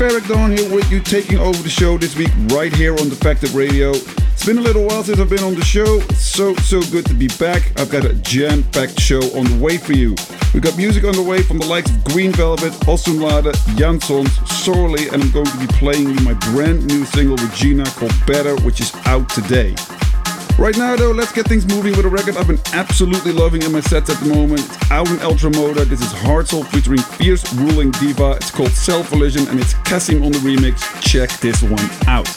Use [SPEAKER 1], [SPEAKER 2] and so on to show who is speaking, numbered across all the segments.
[SPEAKER 1] Ferreck Dawn here with you, taking over the show this week right here on Defected Radio. It's been a little while since I've been on the show. It's so, so good to be back. I've got a jam packed show on the way for you. We've got music on the way from the likes of Green Velvet, Osunlade, Jansons, Sorley, and I'm going to be playing you my brand new single with Jena called Better, which is out today. Right now, though, let's get things moving with a record I've been absolutely loving in my sets at the moment. It's out in Altra Moda. This is Hardsoul featuring Fierce Ruling Diva. It's called Self Religion and it's CASSIMM on the remix. Check this one out.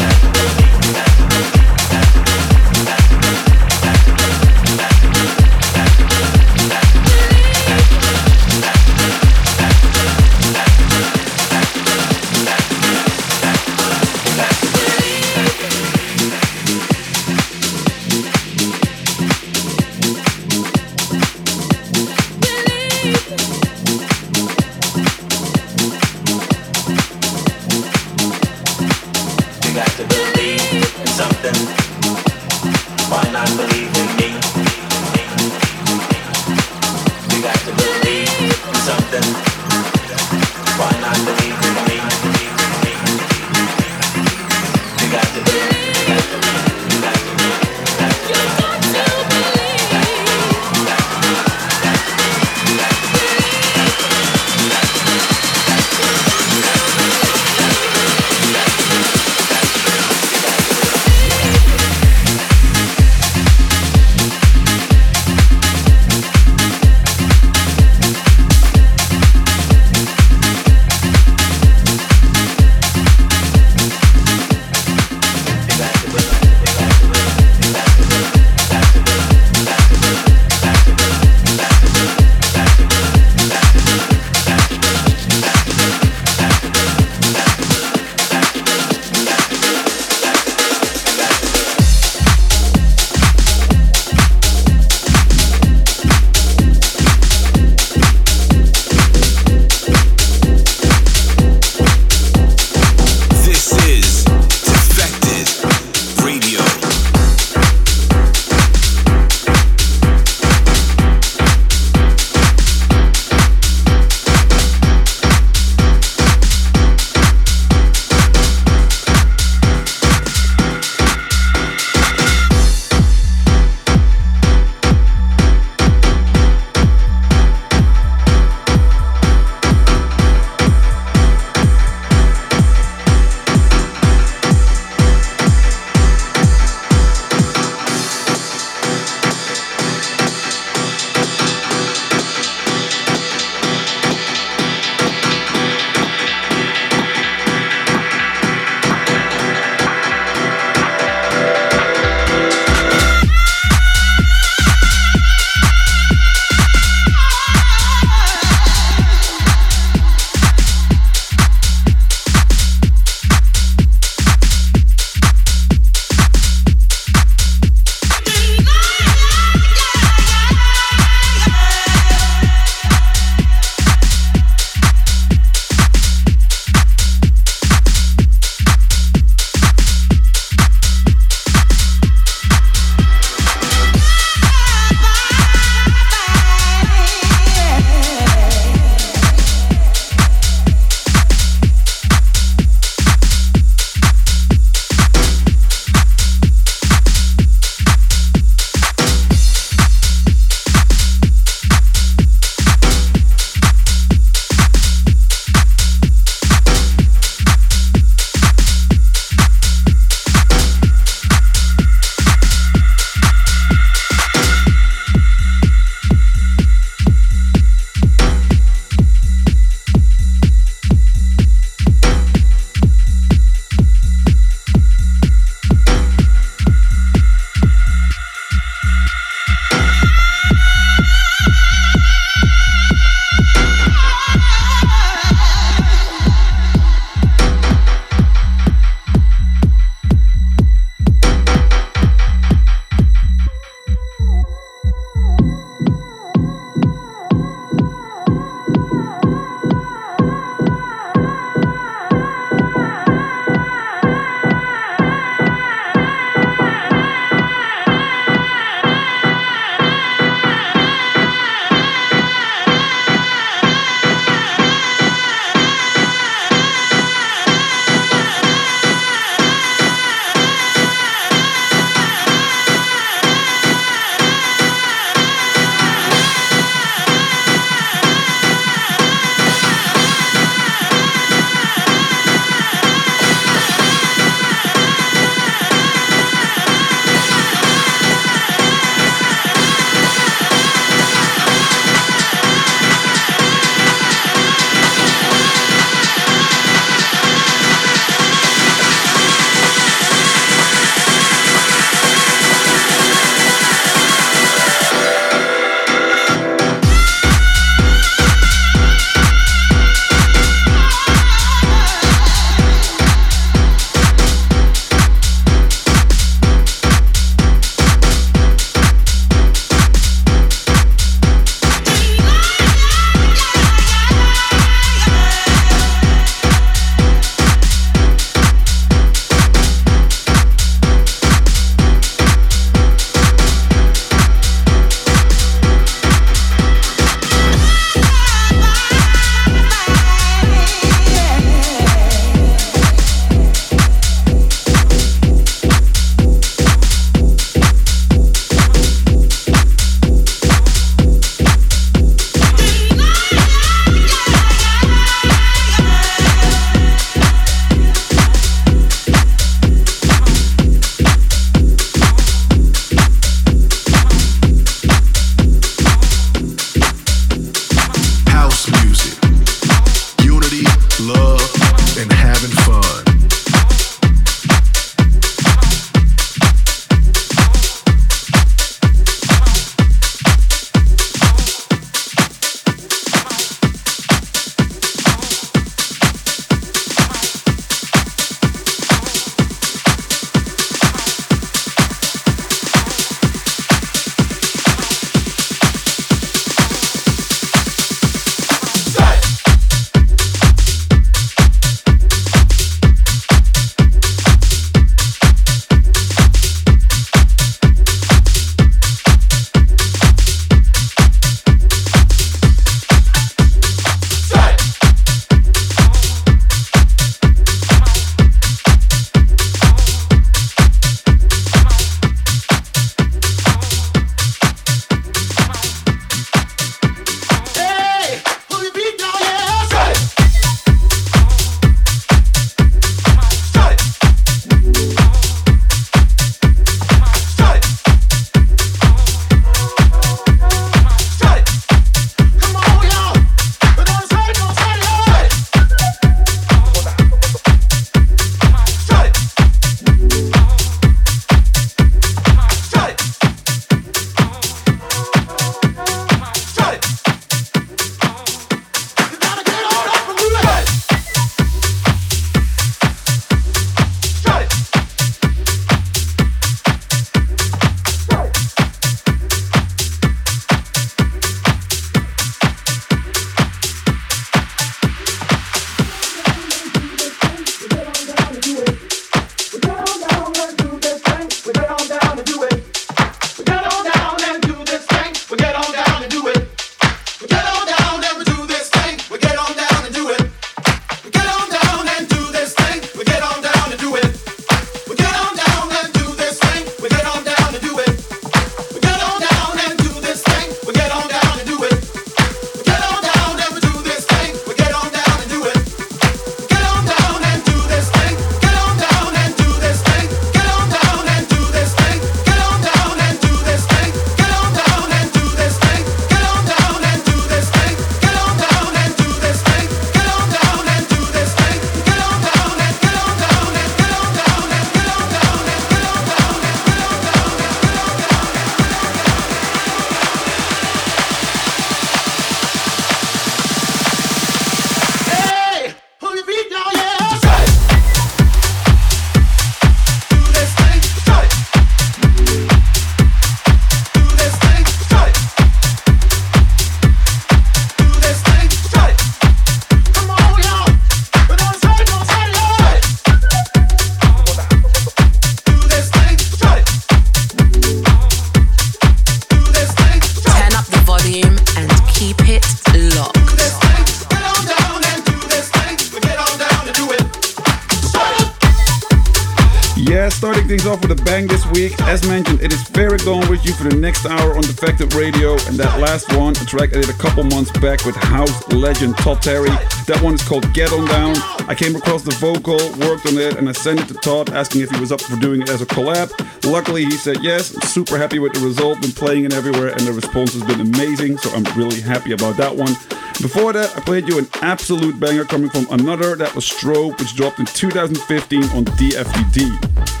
[SPEAKER 1] Week. As mentioned, it is very going with you for the next hour on Defected Radio. And that last one, a track I did a couple months back with house legend Todd Terry. That one is called Get On Down. I came across the vocal, worked on it, and I sent it to Todd asking if he was up for doing it as a collab. Luckily, he said yes. I'm super happy with the result. Been playing it everywhere, and the response has been amazing. So I'm really happy about that one. Before that, I played you an absolute banger coming from ANOTR that was Strobe, which dropped in 2015 on DFTD.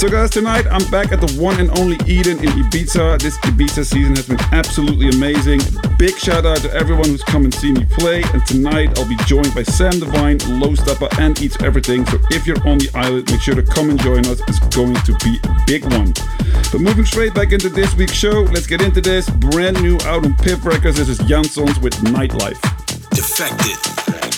[SPEAKER 1] So, guys, tonight I'm back at the one and only Eden in Ibiza. This Ibiza season has been absolutely amazing. Big shout out to everyone who's come and seen me play. And tonight I'll be joined by Sam Divine, Low Steppa, and Eats Everything. So, if you're on the island, make sure to come and join us. It's going to be a big one. But moving straight back into this week's show, let's get into this. Brand new out on PIV Records. This is Jansons with Nightlife.
[SPEAKER 2] Defected.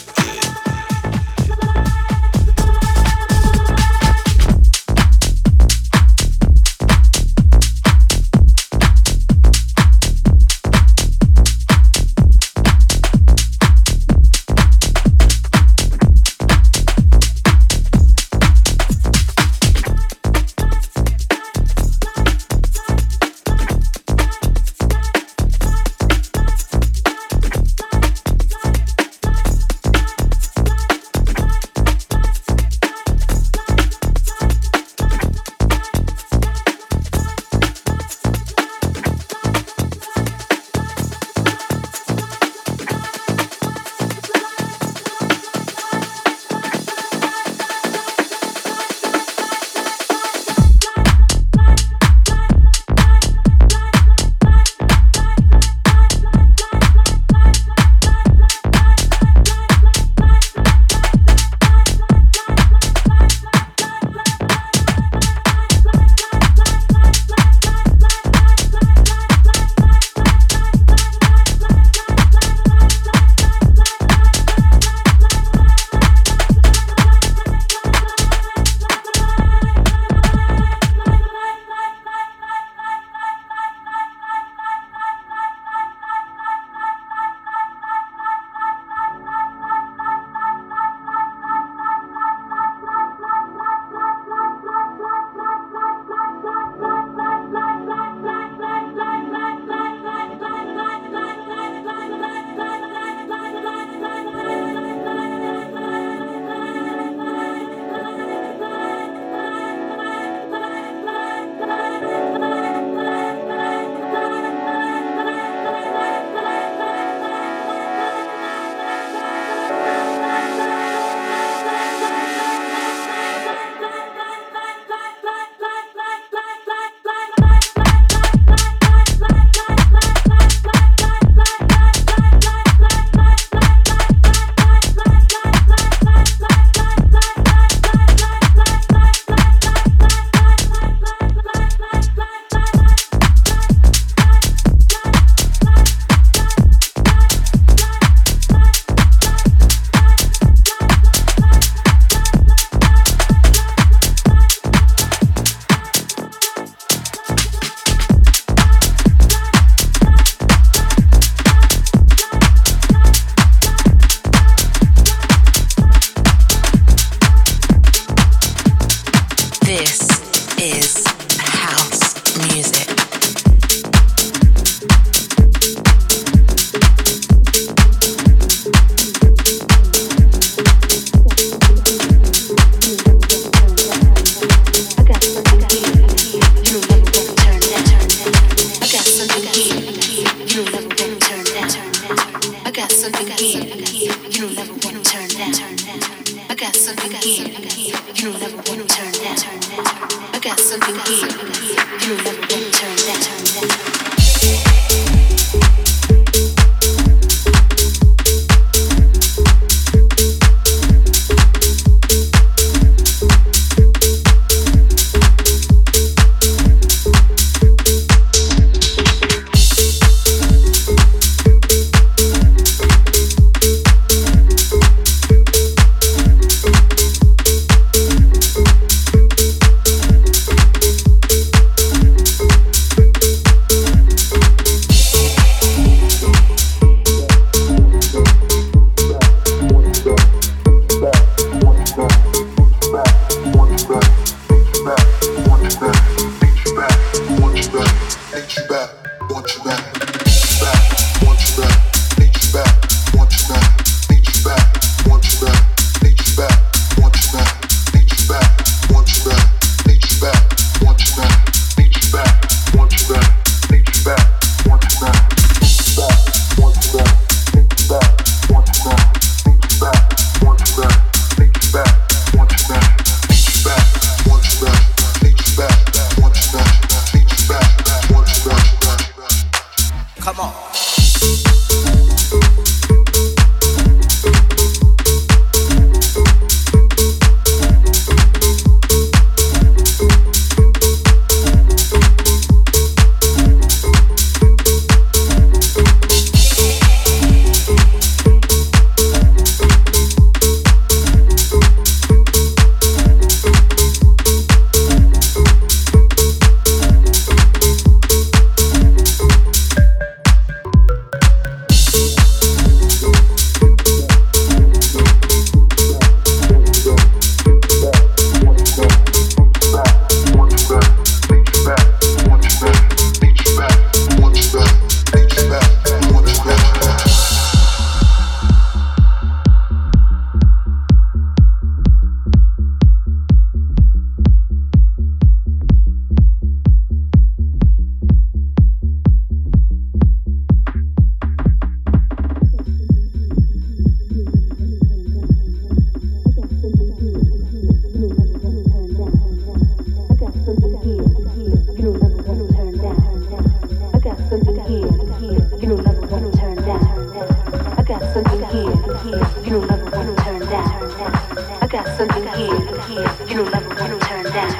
[SPEAKER 3] down.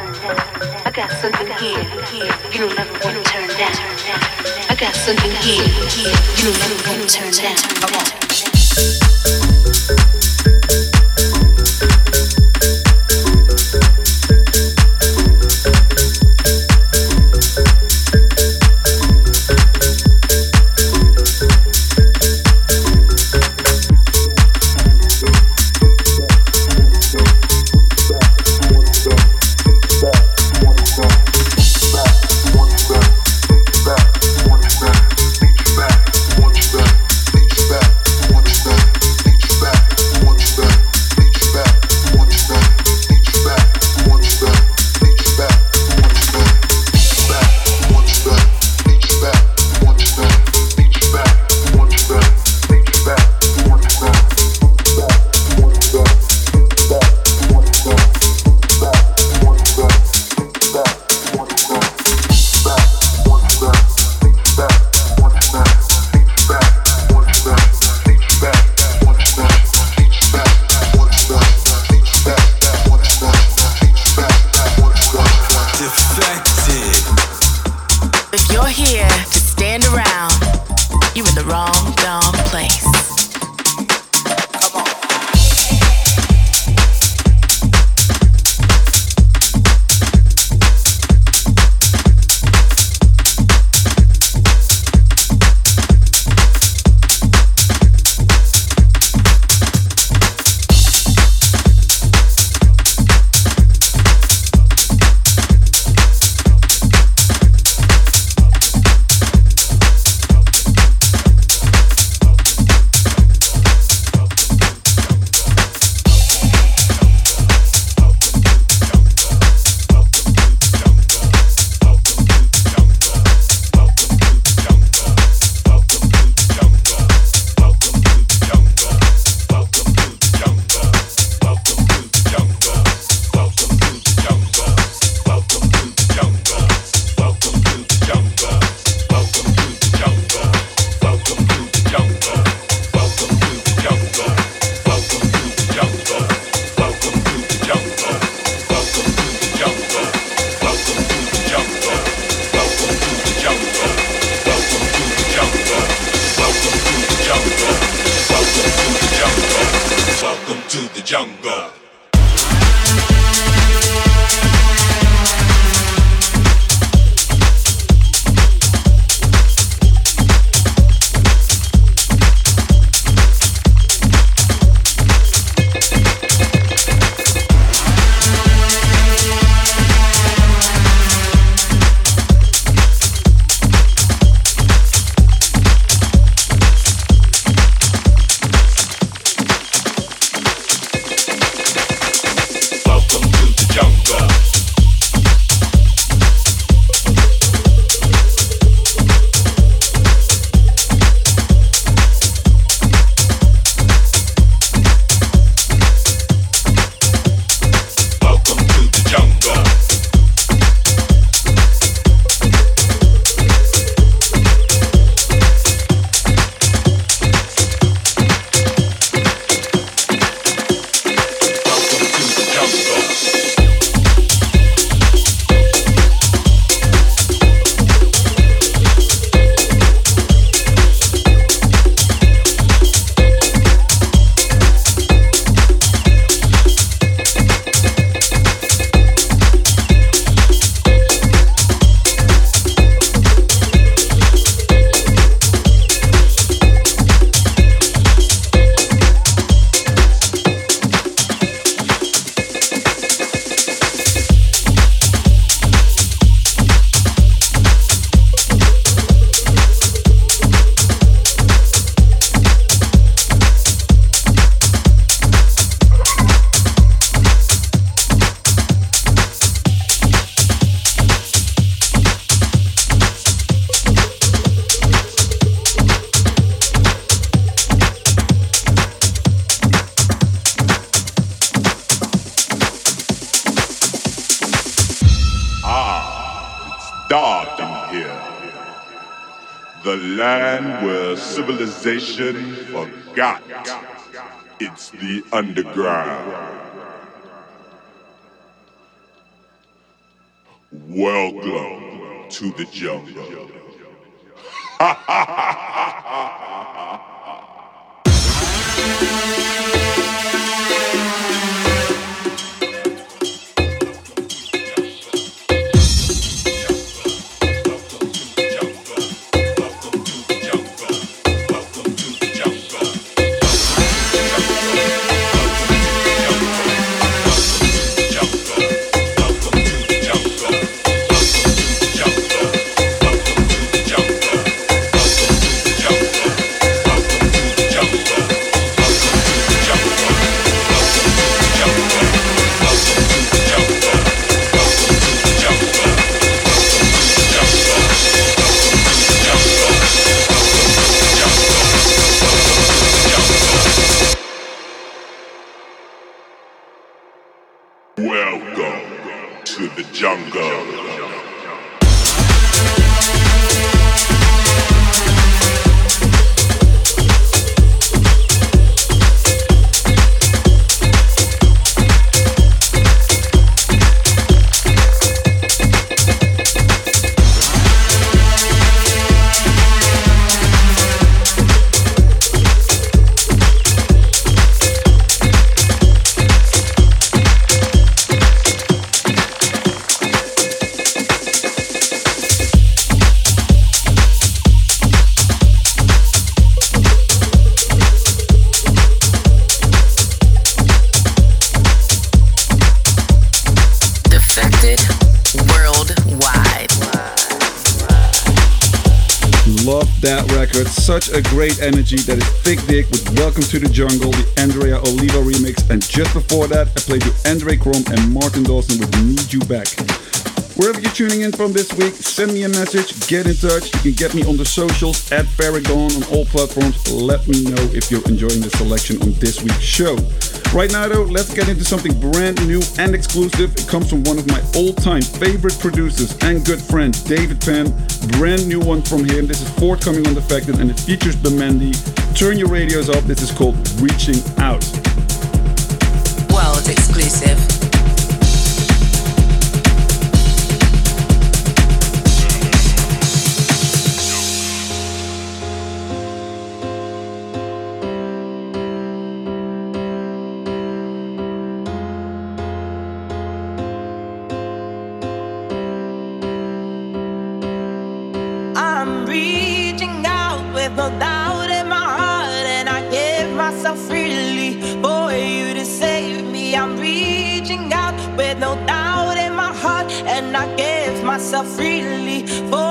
[SPEAKER 3] I got something here. You don't ever want to turn down. I got something here. You don't
[SPEAKER 1] ever want
[SPEAKER 2] to turn down. I want.
[SPEAKER 4] Civilization forgot. It's the underground. Welcome to the jungle.
[SPEAKER 1] great energy that is Thick Dick with Welcome to the Jungle, the Andrea Oliva remix. And just before that, I played you Andre Crom and Martin Dawson with Need You Back. Wherever you're tuning in from this week, send me a message, get in touch. You can get me on the socials at Ferreck Dawn on all platforms. Let me know if you're enjoying the selection on this week's show. Right now, though, let's get into something brand new and exclusive. It comes from one of my all time favorite producers and good friend, David Penn. Brand new one from him. This is forthcoming on the Defected and it features Bemendé. Turn your radios up. This is called Reaching Out.
[SPEAKER 5] Freely. For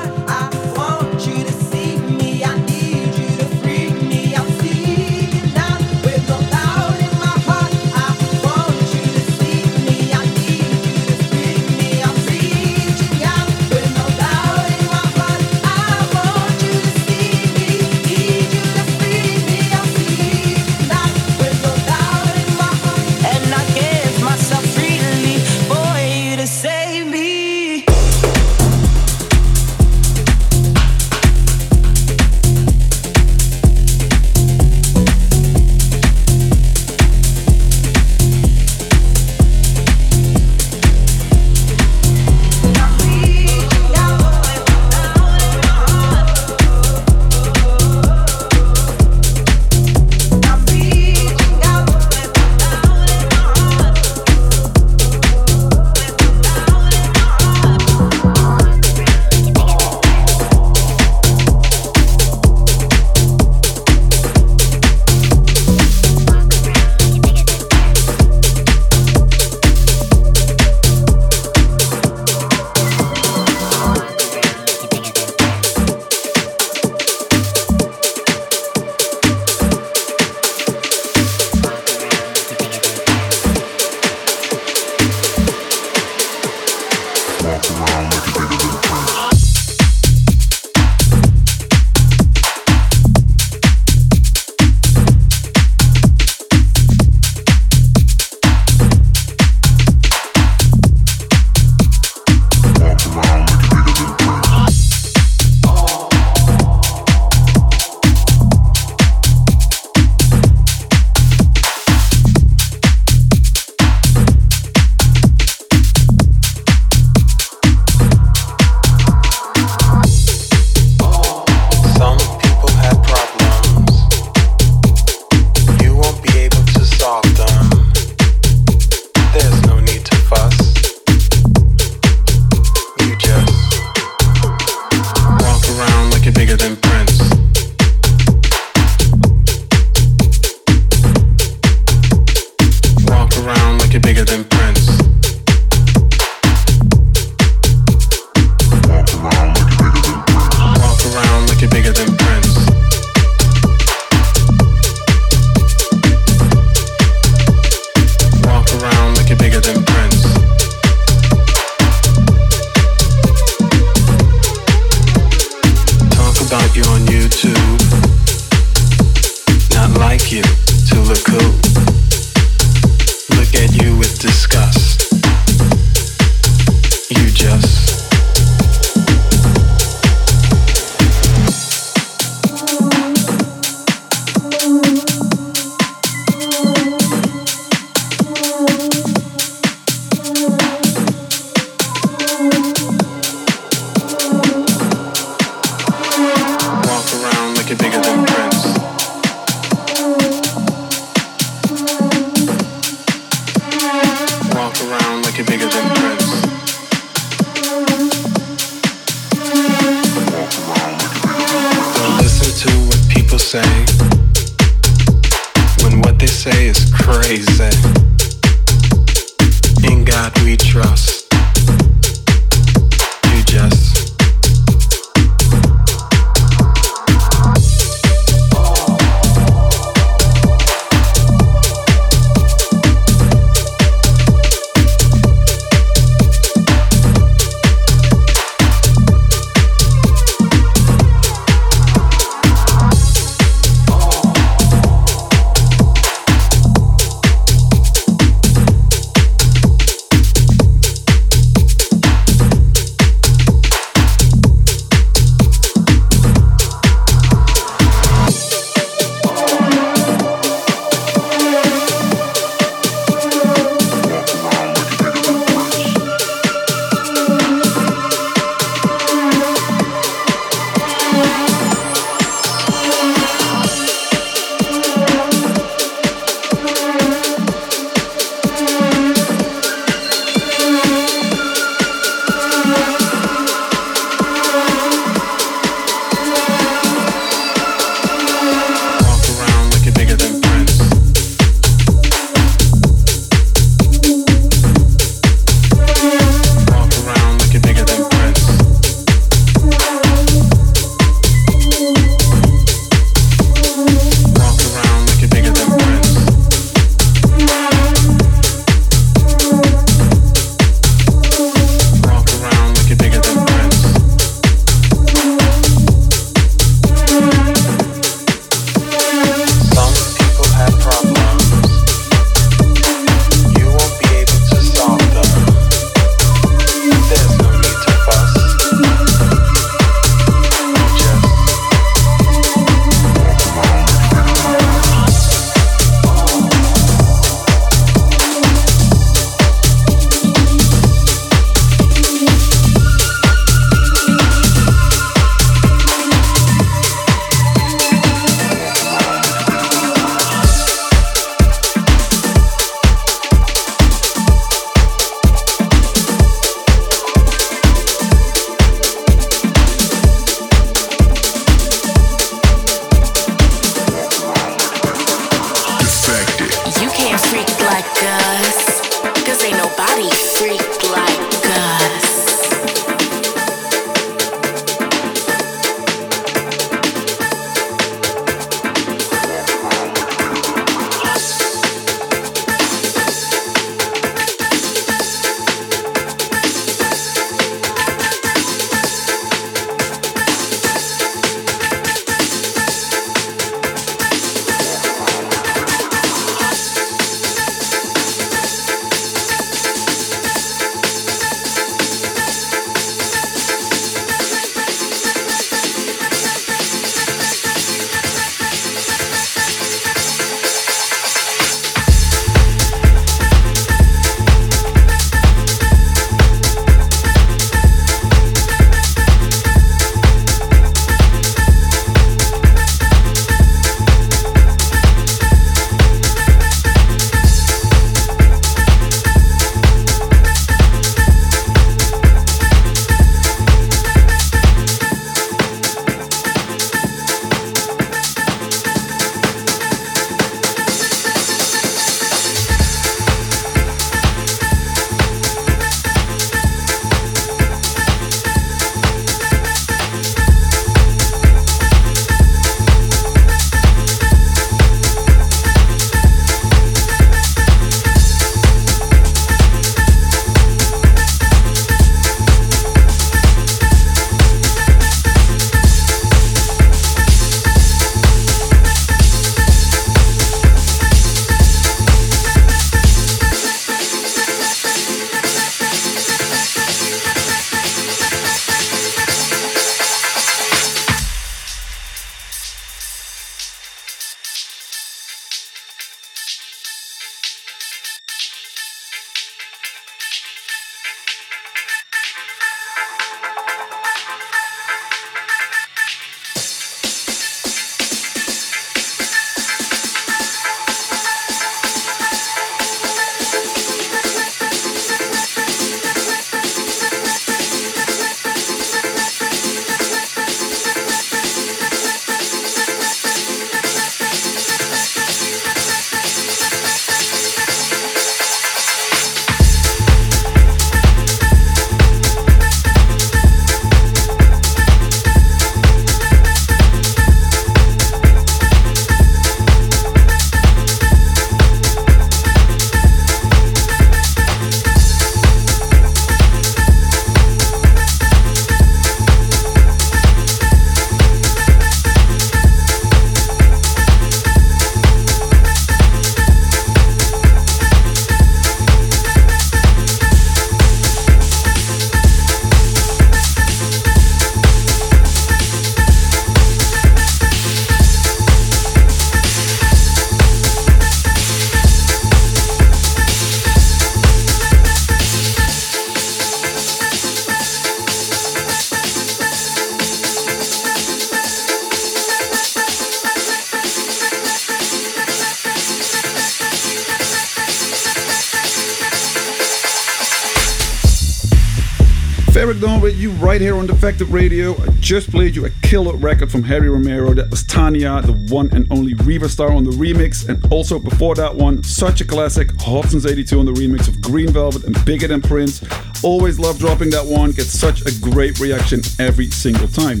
[SPEAKER 1] right here on Defected Radio. I just played you a killer record from Harry Romero. That was Tania, the one and only Riva Starr on the remix. And also before that one, such a classic, Hot Since 82 on the remix of Green Velvet and Bigger Than Prince. Always love dropping that one, gets such a great reaction every single time.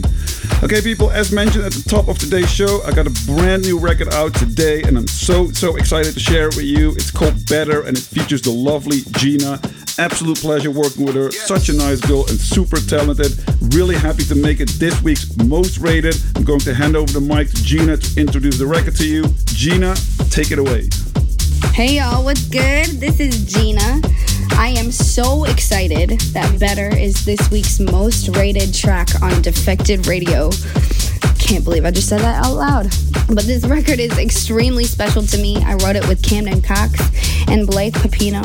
[SPEAKER 1] Okay, people, as mentioned at the top of today's show, I got a brand new record out today, and I'm so, so excited to share it with you. It's called Better, and it features the lovely Jena. Absolute pleasure working with her. Such a nice girl and super talented. Really happy to make it this week's most rated. I'm going to hand over the mic to Jena to introduce the record to you. Jena, take it away.
[SPEAKER 6] Hey y'all, what's good? This is Jena. I am so excited that Better is this week's most rated track on Defected Radio. Can't believe I just said that out loud. But this record is extremely special to me. I wrote it with Camden Cox and Blythe Pepino.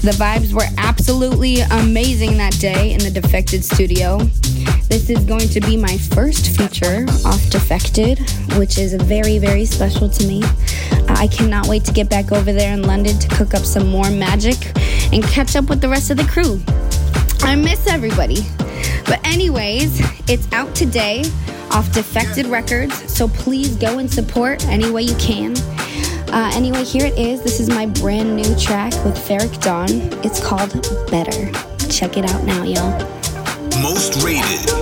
[SPEAKER 6] The vibes were absolutely amazing that day in the Defected studio. This is going to be my first feature off Defected, which is very, very special to me. Uh, I cannot wait to get back over there in London to cook up some more magic and catch up with the rest of the crew. I miss everybody. But, anyways, it's out today off Defected Records, so please go and support any way you can. Uh, anyway, here it is. This is my brand new track with Ferreck Dawn. It's called Better. Check it out now, y'all.
[SPEAKER 7] Most rated.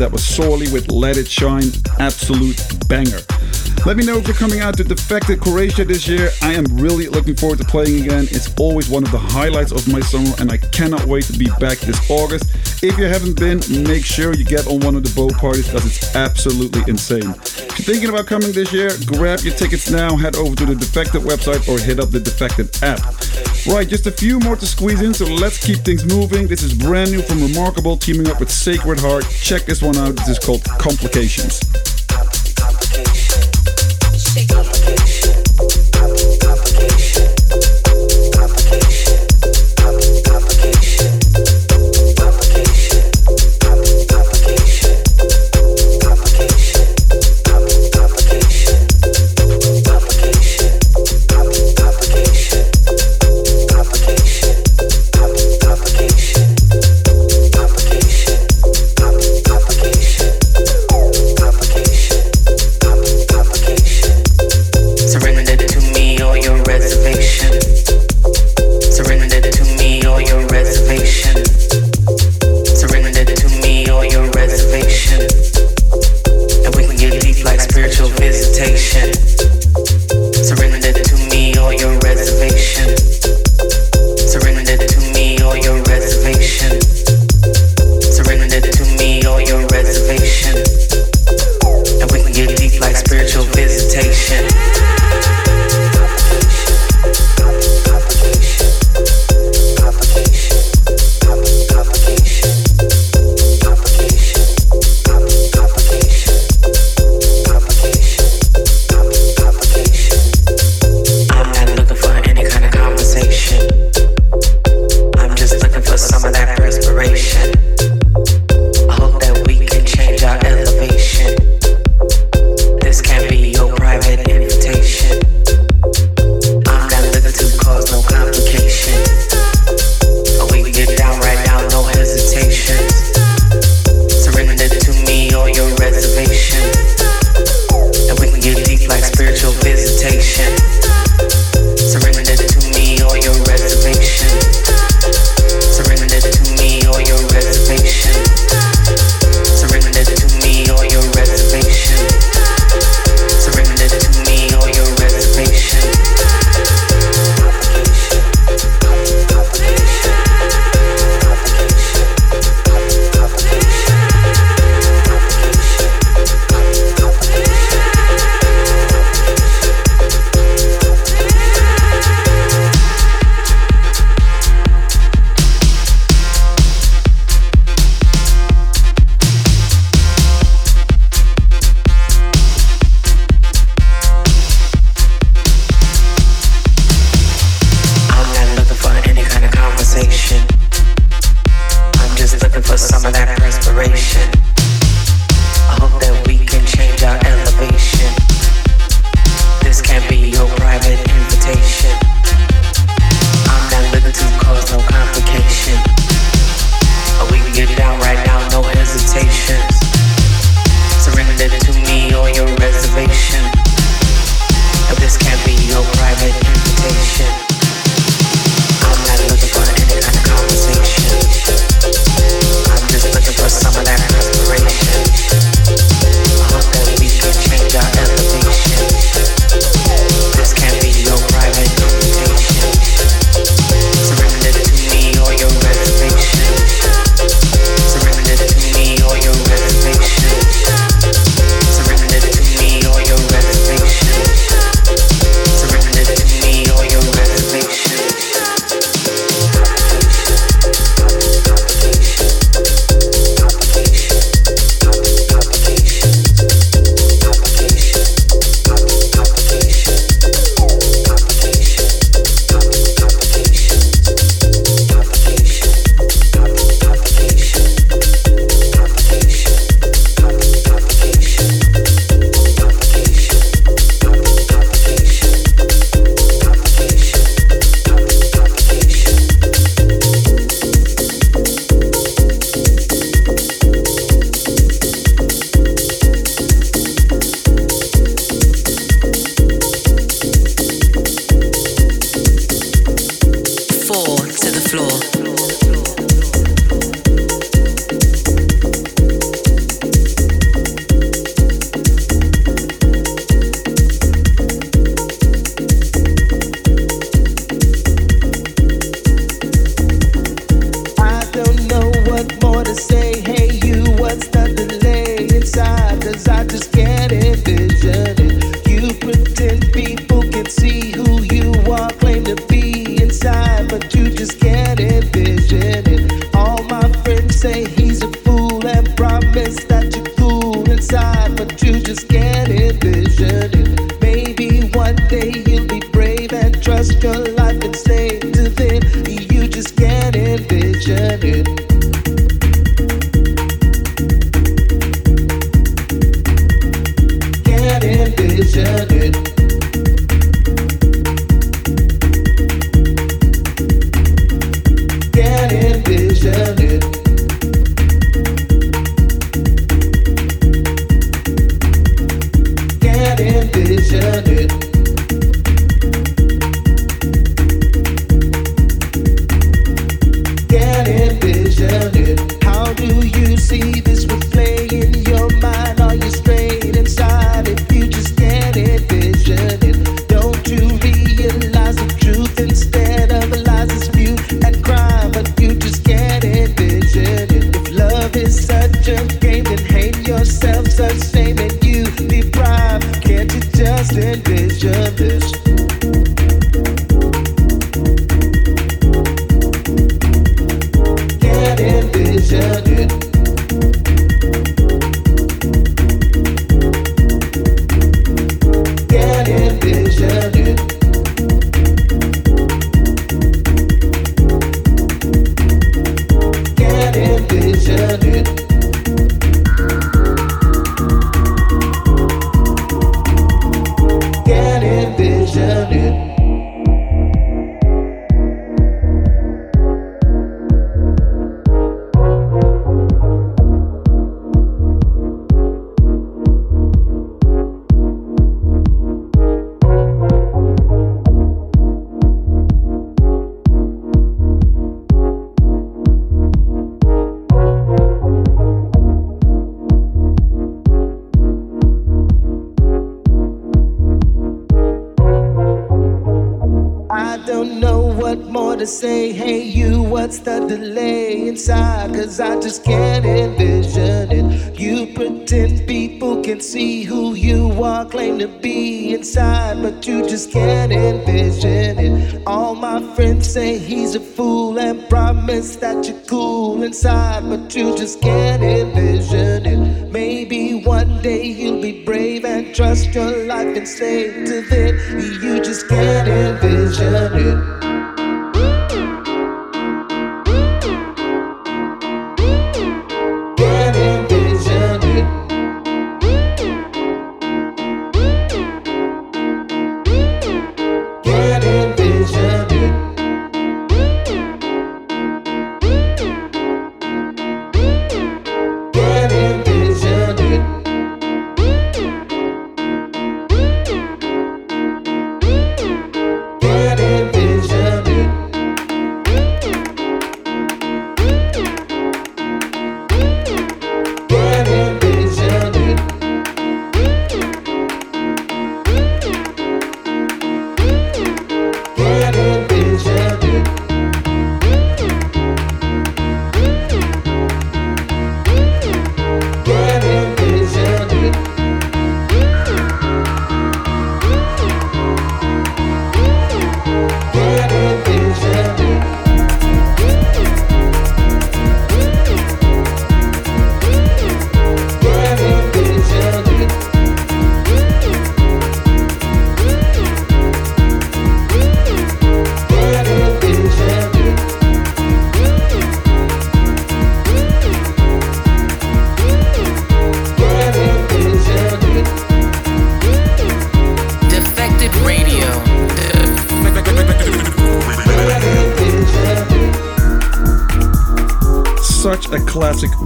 [SPEAKER 1] That was Sorley with Let It Shine, absolute banger. Let me know if you're coming out to Defected Croatia this year. I am really looking forward to playing again. It's always one of the highlights of my summer, and I cannot wait to be back this August. If you haven't been, make sure you get on one of the boat parties because it's absolutely insane. If you're thinking about coming this year, grab your tickets now, head over to the Defected website or hit up the Defected app. Right, just a few more to squeeze in, so let's keep things moving. This is brand new from Rimarkable, teaming up with SACRED H3ART. Check this one out. This is called Complications.
[SPEAKER 8] He's a fool and promise that you're cool inside, but you just can't envision it. Maybe one day you'll be brave and trust your life and say to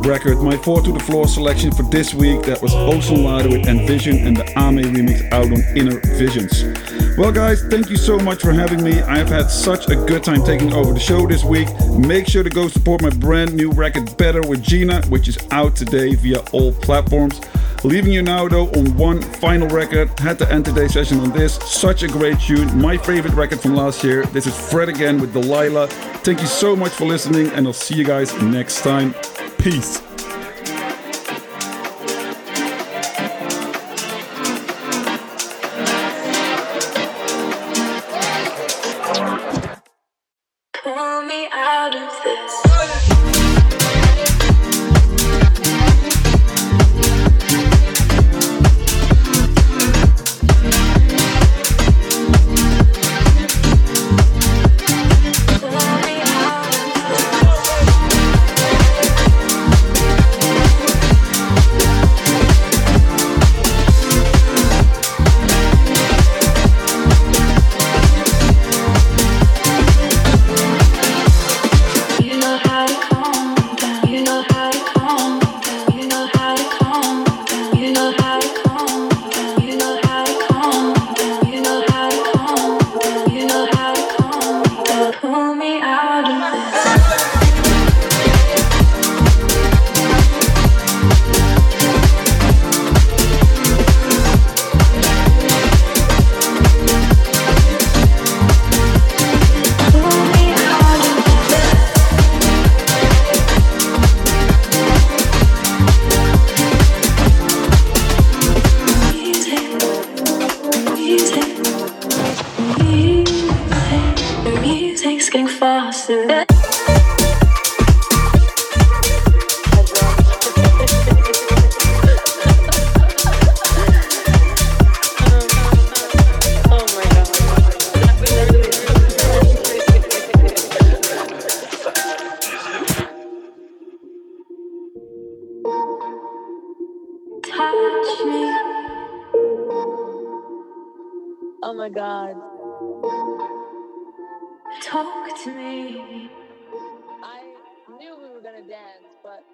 [SPEAKER 1] record, my 4 to the floor selection for this week that was Osunlade with Envision and the Ame remix on Inner Visions. Well, guys, thank you so much for having me. I have had such a good time taking over the show this week. Make sure to go support my brand new record Better with Jena, which is out today via all platforms. Leaving you now though on one final record. Had to end today's session on this. Such a great tune. My favorite record from last year. This is Fred Again with Delilah. Thank you so much for listening, and I'll see you guys next time. Peace.
[SPEAKER 7] Oh my God. Talk to gonna dance, but